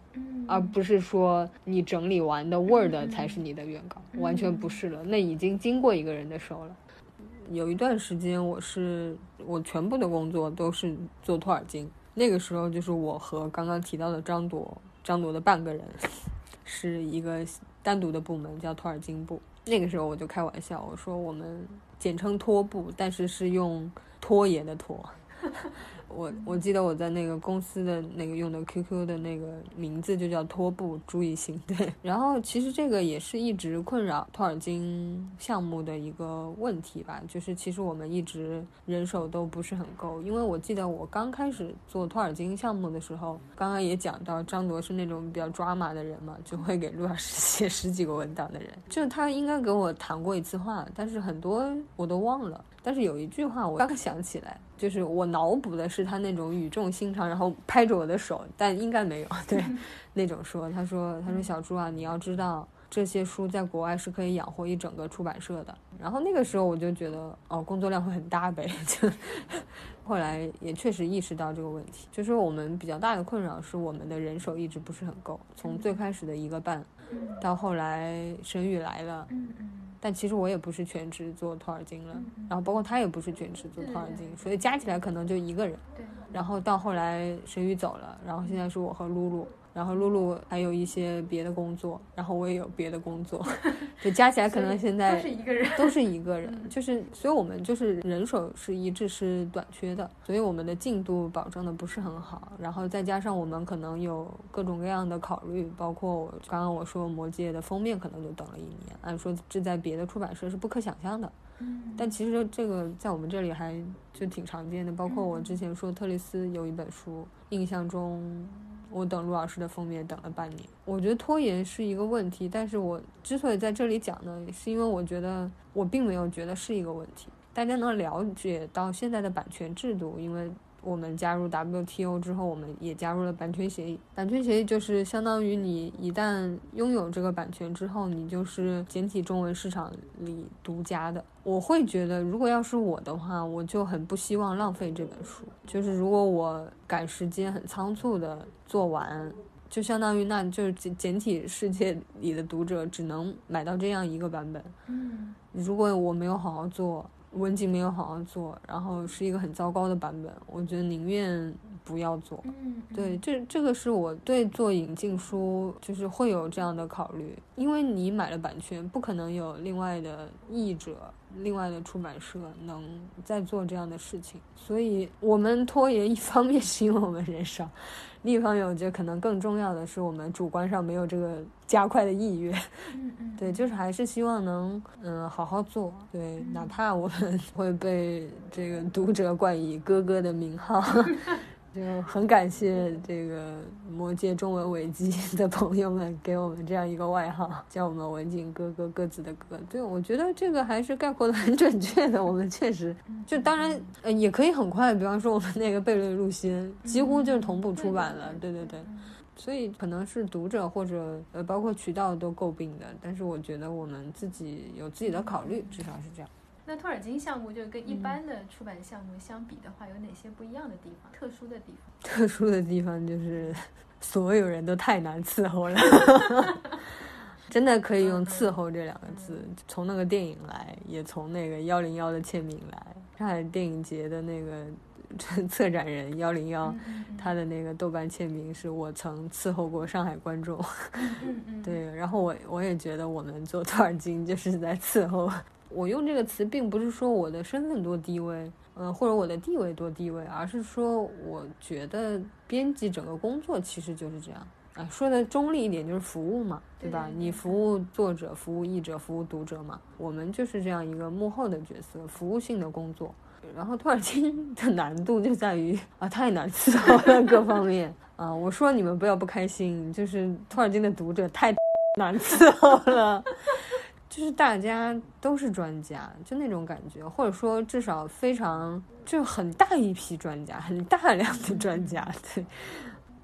而不是说你整理完的 Word 才是你的原稿，完全不是了，那已经经过一个人的手了。有一段时间，我是我全部的工作都是做托尔金，那个时候就是我和刚刚提到的张铎，张铎的半个人是一个单独的部门，叫托尔金部。那个时候我就开玩笑，我说我们简称拖布，但是是用拖延的拖。我我记得我在那个公司的那个用的 QQ 的那个名字就叫拖布朱一新，对。然后其实这个也是一直困扰托尔金项目的一个问题吧，就是其实我们一直人手都不是很够。因为我记得我刚开始做托尔金项目的时候，刚刚也讲到张铎是那种比较抓马的人嘛，就会给陆老师 写十几个文档的人，就他应该给我谈过一次话，但是很多我都忘了。但是有一句话我刚想起来，就是我脑补的是他那种语重心长，然后拍着我的手，但应该没有对 那种说。他说：“他说小朱啊，你要知道这些书在国外是可以养活一整个出版社的。”然后那个时候我就觉得哦，工作量会很大呗。就后来也确实意识到这个问题，就是我们比较大的困扰是我们的人手一直不是很够，从最开始的一个半，到后来申玉来了。但其实我也不是全职做托尔金了，然后包括他也不是全职做托尔金，所以加起来可能就一个人。然后到后来沈宇走了，然后现在是我和露露。然后露露还有一些别的工作，然后我也有别的工作，就加起来可能现在都是一个人，都是一个人，就是所以我们就是人手是一直是短缺的，所以我们的进度保证的不是很好。然后再加上我们可能有各种各样的考虑，包括我刚刚我说《魔戒》的封面可能就等了一年，按说这在别的出版社是不可想象的，但其实这个在我们这里还就挺常见的。包括我之前说特丽斯有一本书，印象中。我等陆老师的封面等了半年，我觉得拖延是一个问题，但是我之所以在这里讲呢，是因为我觉得我并没有觉得是一个问题。大家能了解到现在的版权制度，因为。我们加入 WTO 之后，我们也加入了版权协议。版权协议就是相当于你一旦拥有这个版权之后，你就是简体中文市场里独家的。我会觉得，如果要是我的话，我就很不希望浪费这本书。就是如果我赶时间很仓促的做完，就相当于那就是简简体世界里的读者只能买到这样一个版本。嗯，如果我没有好好做。文景没有好好做，然后是一个很糟糕的版本，我觉得宁愿不要做。嗯，对，这这个是我对做引进书就是会有这样的考虑，因为你买了版权，不可能有另外的译者。另外的出版社能再做这样的事情，所以我们拖延一方面是因为我们人少，另一方面我觉得可能更重要的是我们主观上没有这个加快的意愿。嗯嗯，对，就是还是希望能嗯好好做，对，哪怕我们 会被这个读者冠以哥哥的名号。就很感谢这个魔界中文维基的朋友们给我们这样一个外号，叫我们文景哥哥各自的哥。对，我觉得这个还是概括的很准确的。我们确实，就当然呃也可以很快，比方说我们那个贝瑞入心，几乎就是同步出版了。对对对，所以可能是读者或者呃包括渠道都诟病的，但是我觉得我们自己有自己的考虑，至少是这样。那托尔金项目就跟一般的出版项目相比的话，有哪些不一样的地方？特殊的地方？特殊的地方就是所有人都太难伺候了，真的可以用“伺候”这两个字。从那个电影来，也从那个幺零幺的签名来。上海电影节的那个策展人幺零幺，他的那个豆瓣签名是我曾伺候过上海观众。对，然后我我也觉得我们做托尔金就是在伺候。我用这个词，并不是说我的身份多低微，嗯，或者我的地位多低微，而是说，我觉得编辑整个工作其实就是这样，啊，说的中立一点，就是服务嘛，对吧？你服务作者，服务译者，服务读者嘛，我们就是这样一个幕后的角色，服务性的工作。然后托尔金的难度就在于啊，太难伺候了，各方面。啊，我说你们不要不开心，就是托尔金的读者太 难伺候了，就是大家都是专家，就那种感觉，或者说至少非常就很大一批专家，很大量的专家。对，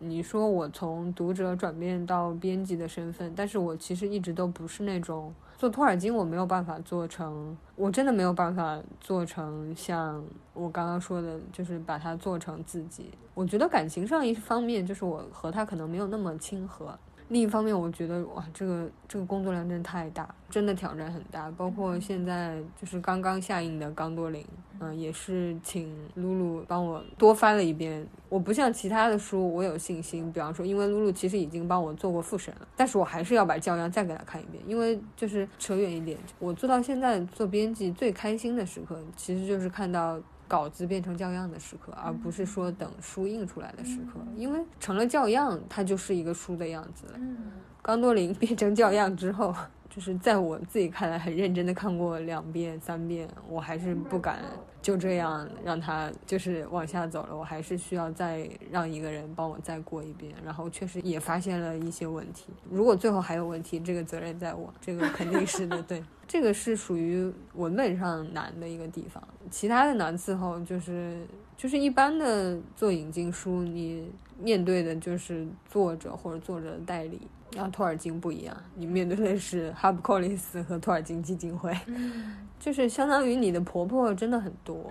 你说我从读者转变到编辑的身份，但是我其实一直都不是那种。做托尔金，我没有办法做成，我真的没有办法做成像我刚刚说的，就是把它做成自己。我觉得感情上一方面，就是我和他可能没有那么亲和。另一方面，我觉得哇，这个这个工作量真的太大，真的挑战很大。包括现在就是刚刚下映的《刚多林》，嗯，也是请露露帮我多翻了一遍。我不像其他的书，我有信心。比方说，因为露露其实已经帮我做过复审了，但是我还是要把教样再给他看一遍。因为就是扯远一点，我做到现在做编辑最开心的时刻，其实就是看到。稿子变成教样的时刻，而不是说等书印出来的时刻，因为成了教样，它就是一个书的样子了。冈多林变成教样之后。就是在我自己看来很认真的看过两遍三遍，我还是不敢就这样让他就是往下走了，我还是需要再让一个人帮我再过一遍，然后确实也发现了一些问题。如果最后还有问题，这个责任在我，这个肯定是的。对，这个是属于文本上难的一个地方，其他的难伺候就是就是一般的做引进书，你面对的就是作者或者作者的代理。然后托尔金不一样，你面对的是哈布·柯林斯和托尔金基金会，就是相当于你的婆婆真的很多。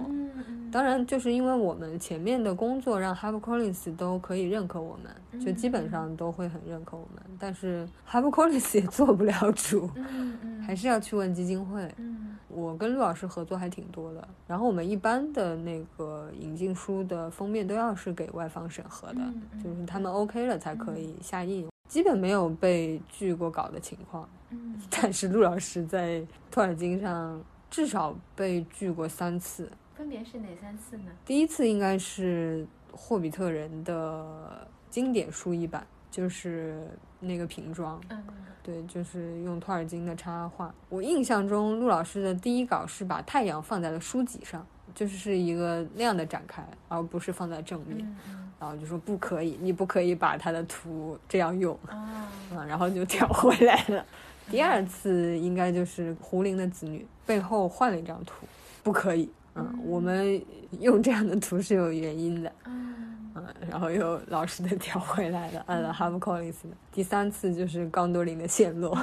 当然，就是因为我们前面的工作让哈布·柯林斯都可以认可我们，就基本上都会很认可我们。但是哈布·柯林斯也做不了主，还是要去问基金会。我跟陆老师合作还挺多的，然后我们一般的那个引进书的封面都要是给外方审核的，就是他们 OK 了才可以下印。基本没有被拒过稿的情况，嗯，但是陆老师在托尔金上至少被拒过三次，分别是哪三次呢？第一次应该是《霍比特人》的经典书一版，就是那个瓶装，嗯，对，就是用托尔金的插画。我印象中，陆老师的第一稿是把太阳放在了书脊上，就是是一个那样的展开，而不是放在正面。然后就说不可以，你不可以把他的图这样用，啊，然后就调回来了。第二次应该就是胡林的子女背后换了一张图，不可以，嗯，我们用这样的图是有原因的，嗯，然后又老实的调回来了，按了哈姆· l 林斯的。第三次就是冈多林的陷落，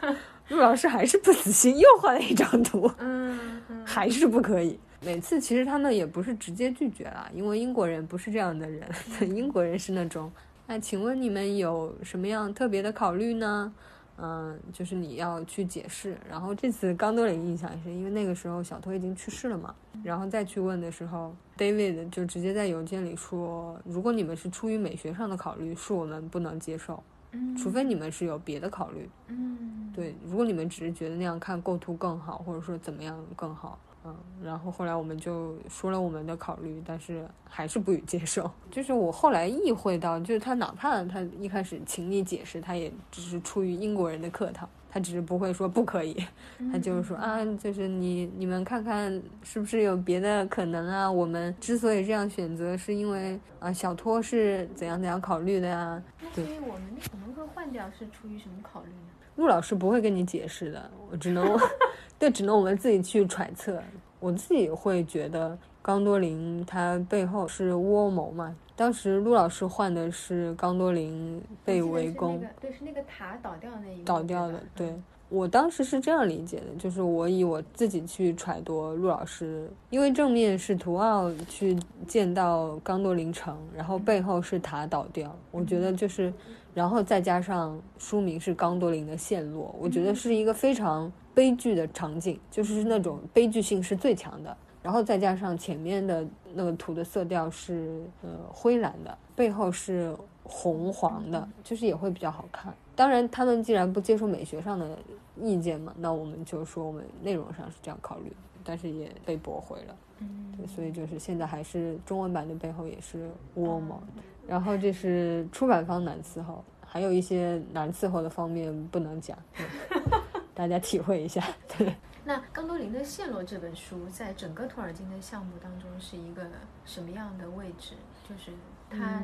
陆老师还是不死心，又换了一张图，嗯，还是不可以。每次其实他们也不是直接拒绝了，因为英国人不是这样的人，英国人是那种，哎，请问你们有什么样特别的考虑呢？嗯，就是你要去解释。然后这次刚多林印象是因为那个时候小偷已经去世了嘛，然后再去问的时候，David 就直接在邮件里说，如果你们是出于美学上的考虑，是我们不能接受，除非你们是有别的考虑，嗯，对，如果你们只是觉得那样看构图更好，或者说怎么样更好。嗯，然后后来我们就说了我们的考虑，但是还是不予接受。就是我后来意会到，就是他哪怕他一开始请你解释，他也只是出于英国人的客套，他只是不会说不可以，他就是说啊，就是你你们看看是不是有别的可能啊？我们之所以这样选择，是因为啊小托是怎样怎样考虑的呀？那所以我们可能会换掉，是出于什么考虑呢？陆老师不会跟你解释的，我只能。对，只能我们自己去揣测。我自己会觉得，冈多林他背后是窝谋嘛。当时陆老师换的是冈多林被围攻，对，是那个塔倒掉那一倒掉的。对我当时是这样理解的，就是我以我自己去揣度陆老师，因为正面是图奥去见到冈多林城，然后背后是塔倒掉，我觉得就是，然后再加上书名是冈多林的陷落，我觉得是一个非常。悲剧的场景就是那种悲剧性是最强的，然后再加上前面的那个图的色调是呃灰蓝的，背后是红黄的，就是也会比较好看。当然，他们既然不接受美学上的意见嘛，那我们就说我们内容上是这样考虑，但是也被驳回了。嗯，对，所以就是现在还是中文版的背后也是窝嘛。然后这是出版方难伺候，还有一些难伺候的方面不能讲。大家体会一下，对。那冈多林的陷落这本书，在整个托尔金的项目当中是一个什么样的位置？就是它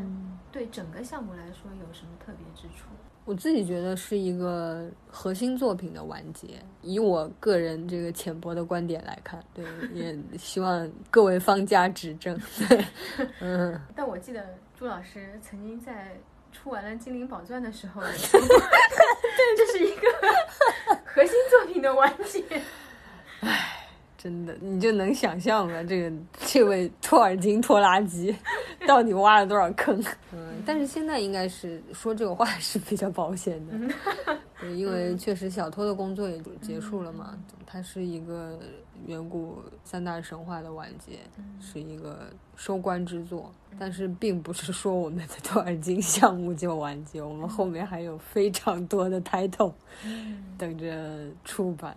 对整个项目来说有什么特别之处？我自己觉得是一个核心作品的完结。以我个人这个浅薄的观点来看，对，也 希望各位方家指正。对，嗯。但我记得朱老师曾经在出完了《精灵宝钻》的时候，对，这是一个核心作品的完结。唉。真的，你就能想象了，这个这位托尔金拖拉机 到底挖了多少坑？嗯，但是现在应该是说这个话是比较保险的，对，因为确实小偷的工作也结束了嘛，它是一个远古三大神话的完结，是一个收官之作，但是并不是说我们的托尔金项目就完结，我们后面还有非常多的 title 等着出版。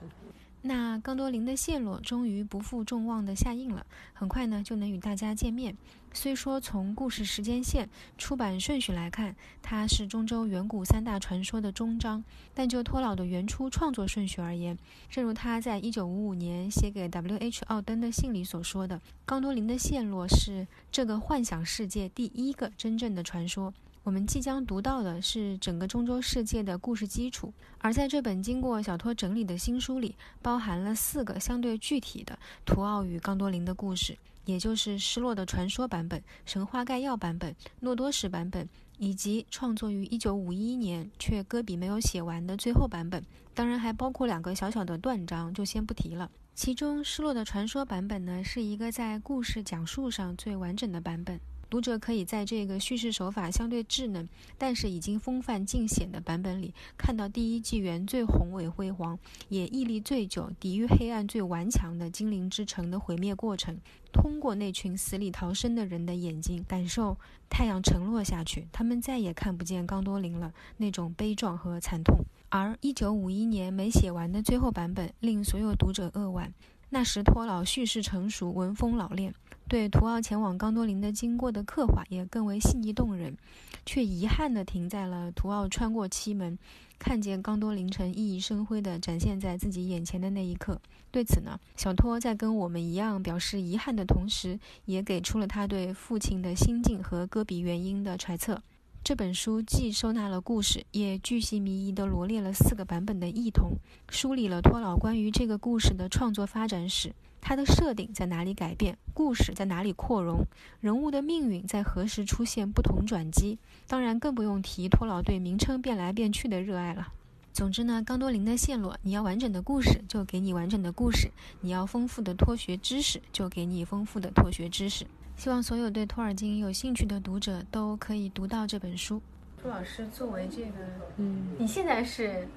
那冈多林的线路终于不负众望的下映了，很快呢就能与大家见面。虽说从故事时间线、出版顺序来看，它是中州远古三大传说的终章，但就托老的原初创作顺序而言，正如他在一九五五年写给 W.H. 奥登的信里所说的，冈多林的陷落是这个幻想世界第一个真正的传说。我们即将读到的是整个中州世界的故事基础，而在这本经过小托整理的新书里，包含了四个相对具体的图奥与冈多林的故事，也就是失落的传说版本、神话概要版本、诺多什版本，以及创作于1951年却戈比没有写完的最后版本。当然，还包括两个小小的断章，就先不提了。其中，失落的传说版本呢，是一个在故事讲述上最完整的版本。读者可以在这个叙事手法相对稚嫩，但是已经风范尽显的版本里，看到第一纪元最宏伟辉煌，也屹立最久、抵御黑暗最顽强的精灵之城的毁灭过程。通过那群死里逃生的人的眼睛，感受太阳沉落下去，他们再也看不见冈多林了，那种悲壮和惨痛。而1951年没写完的最后版本，令所有读者扼腕。那时托老叙事成熟，文风老练。对图奥前往冈多林的经过的刻画也更为细腻动人，却遗憾地停在了图奥穿过七门，看见冈多林城熠熠生辉地展现在自己眼前的那一刻。对此呢，小托在跟我们一样表示遗憾的同时，也给出了他对父亲的心境和戈比原因的揣测。这本书既收纳了故事，也巨细靡遗地罗列了四个版本的异同，梳理了托老关于这个故事的创作发展史。它的设定在哪里改变？故事在哪里扩容？人物的命运在何时出现不同转机？当然，更不用提托老对名称变来变去的热爱了。总之呢，冈多林的线路，你要完整的故事，就给你完整的故事；你要丰富的托学知识，就给你丰富的托学知识。希望所有对托尔金有兴趣的读者都可以读到这本书。朱老师作为这个，嗯，你现在是。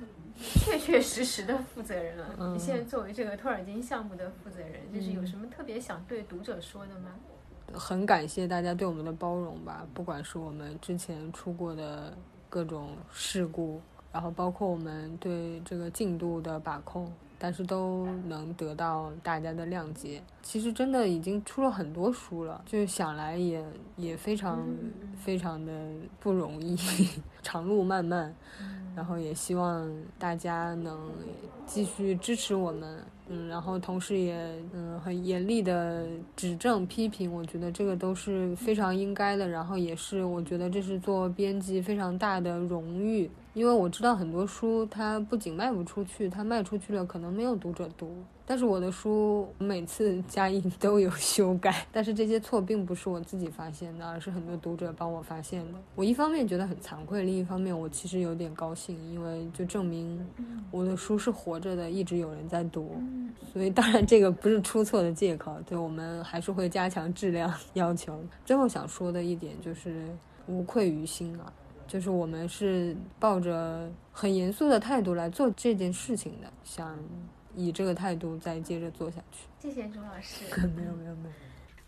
确确实实的负责人了。你现在作为这个托尔金项目的负责人，就是有什么特别想对读者说的吗？很感谢大家对我们的包容吧，不管是我们之前出过的各种事故，然后包括我们对这个进度的把控。但是都能得到大家的谅解。其实真的已经出了很多书了，就是想来也也非常非常的不容易，长路漫漫。然后也希望大家能继续支持我们，嗯，然后同时也嗯很严厉的指正批评，我觉得这个都是非常应该的。然后也是我觉得这是做编辑非常大的荣誉。因为我知道很多书，它不仅卖不出去，它卖出去了可能没有读者读。但是我的书每次加印 都有修改，但是这些错并不是我自己发现的，而是很多读者帮我发现的。我一方面觉得很惭愧，另一方面我其实有点高兴，因为就证明我的书是活着的，一直有人在读。所以当然这个不是出错的借口，对我们还是会加强质量 要求。最后想说的一点就是无愧于心啊。就是我们是抱着很严肃的态度来做这件事情的，想以这个态度再接着做下去。谢谢朱老师。没有没有没有。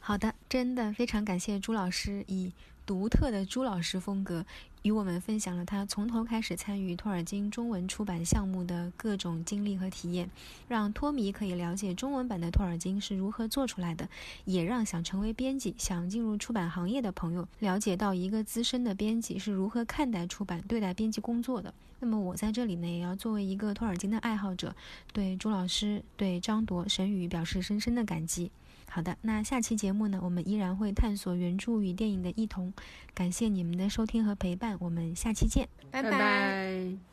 好的，真的非常感谢朱老师以独特的朱老师风格，与我们分享了他从头开始参与托尔金中文出版项目的各种经历和体验，让托迷可以了解中文版的托尔金是如何做出来的，也让想成为编辑、想进入出版行业的朋友了解到一个资深的编辑是如何看待出版、对待编辑工作的。那么我在这里呢，也要作为一个托尔金的爱好者，对朱老师、对张铎、沈宇表示深深的感激。好的，那下期节目呢，我们依然会探索原著与电影的异同。感谢你们的收听和陪伴，我们下期见，拜拜。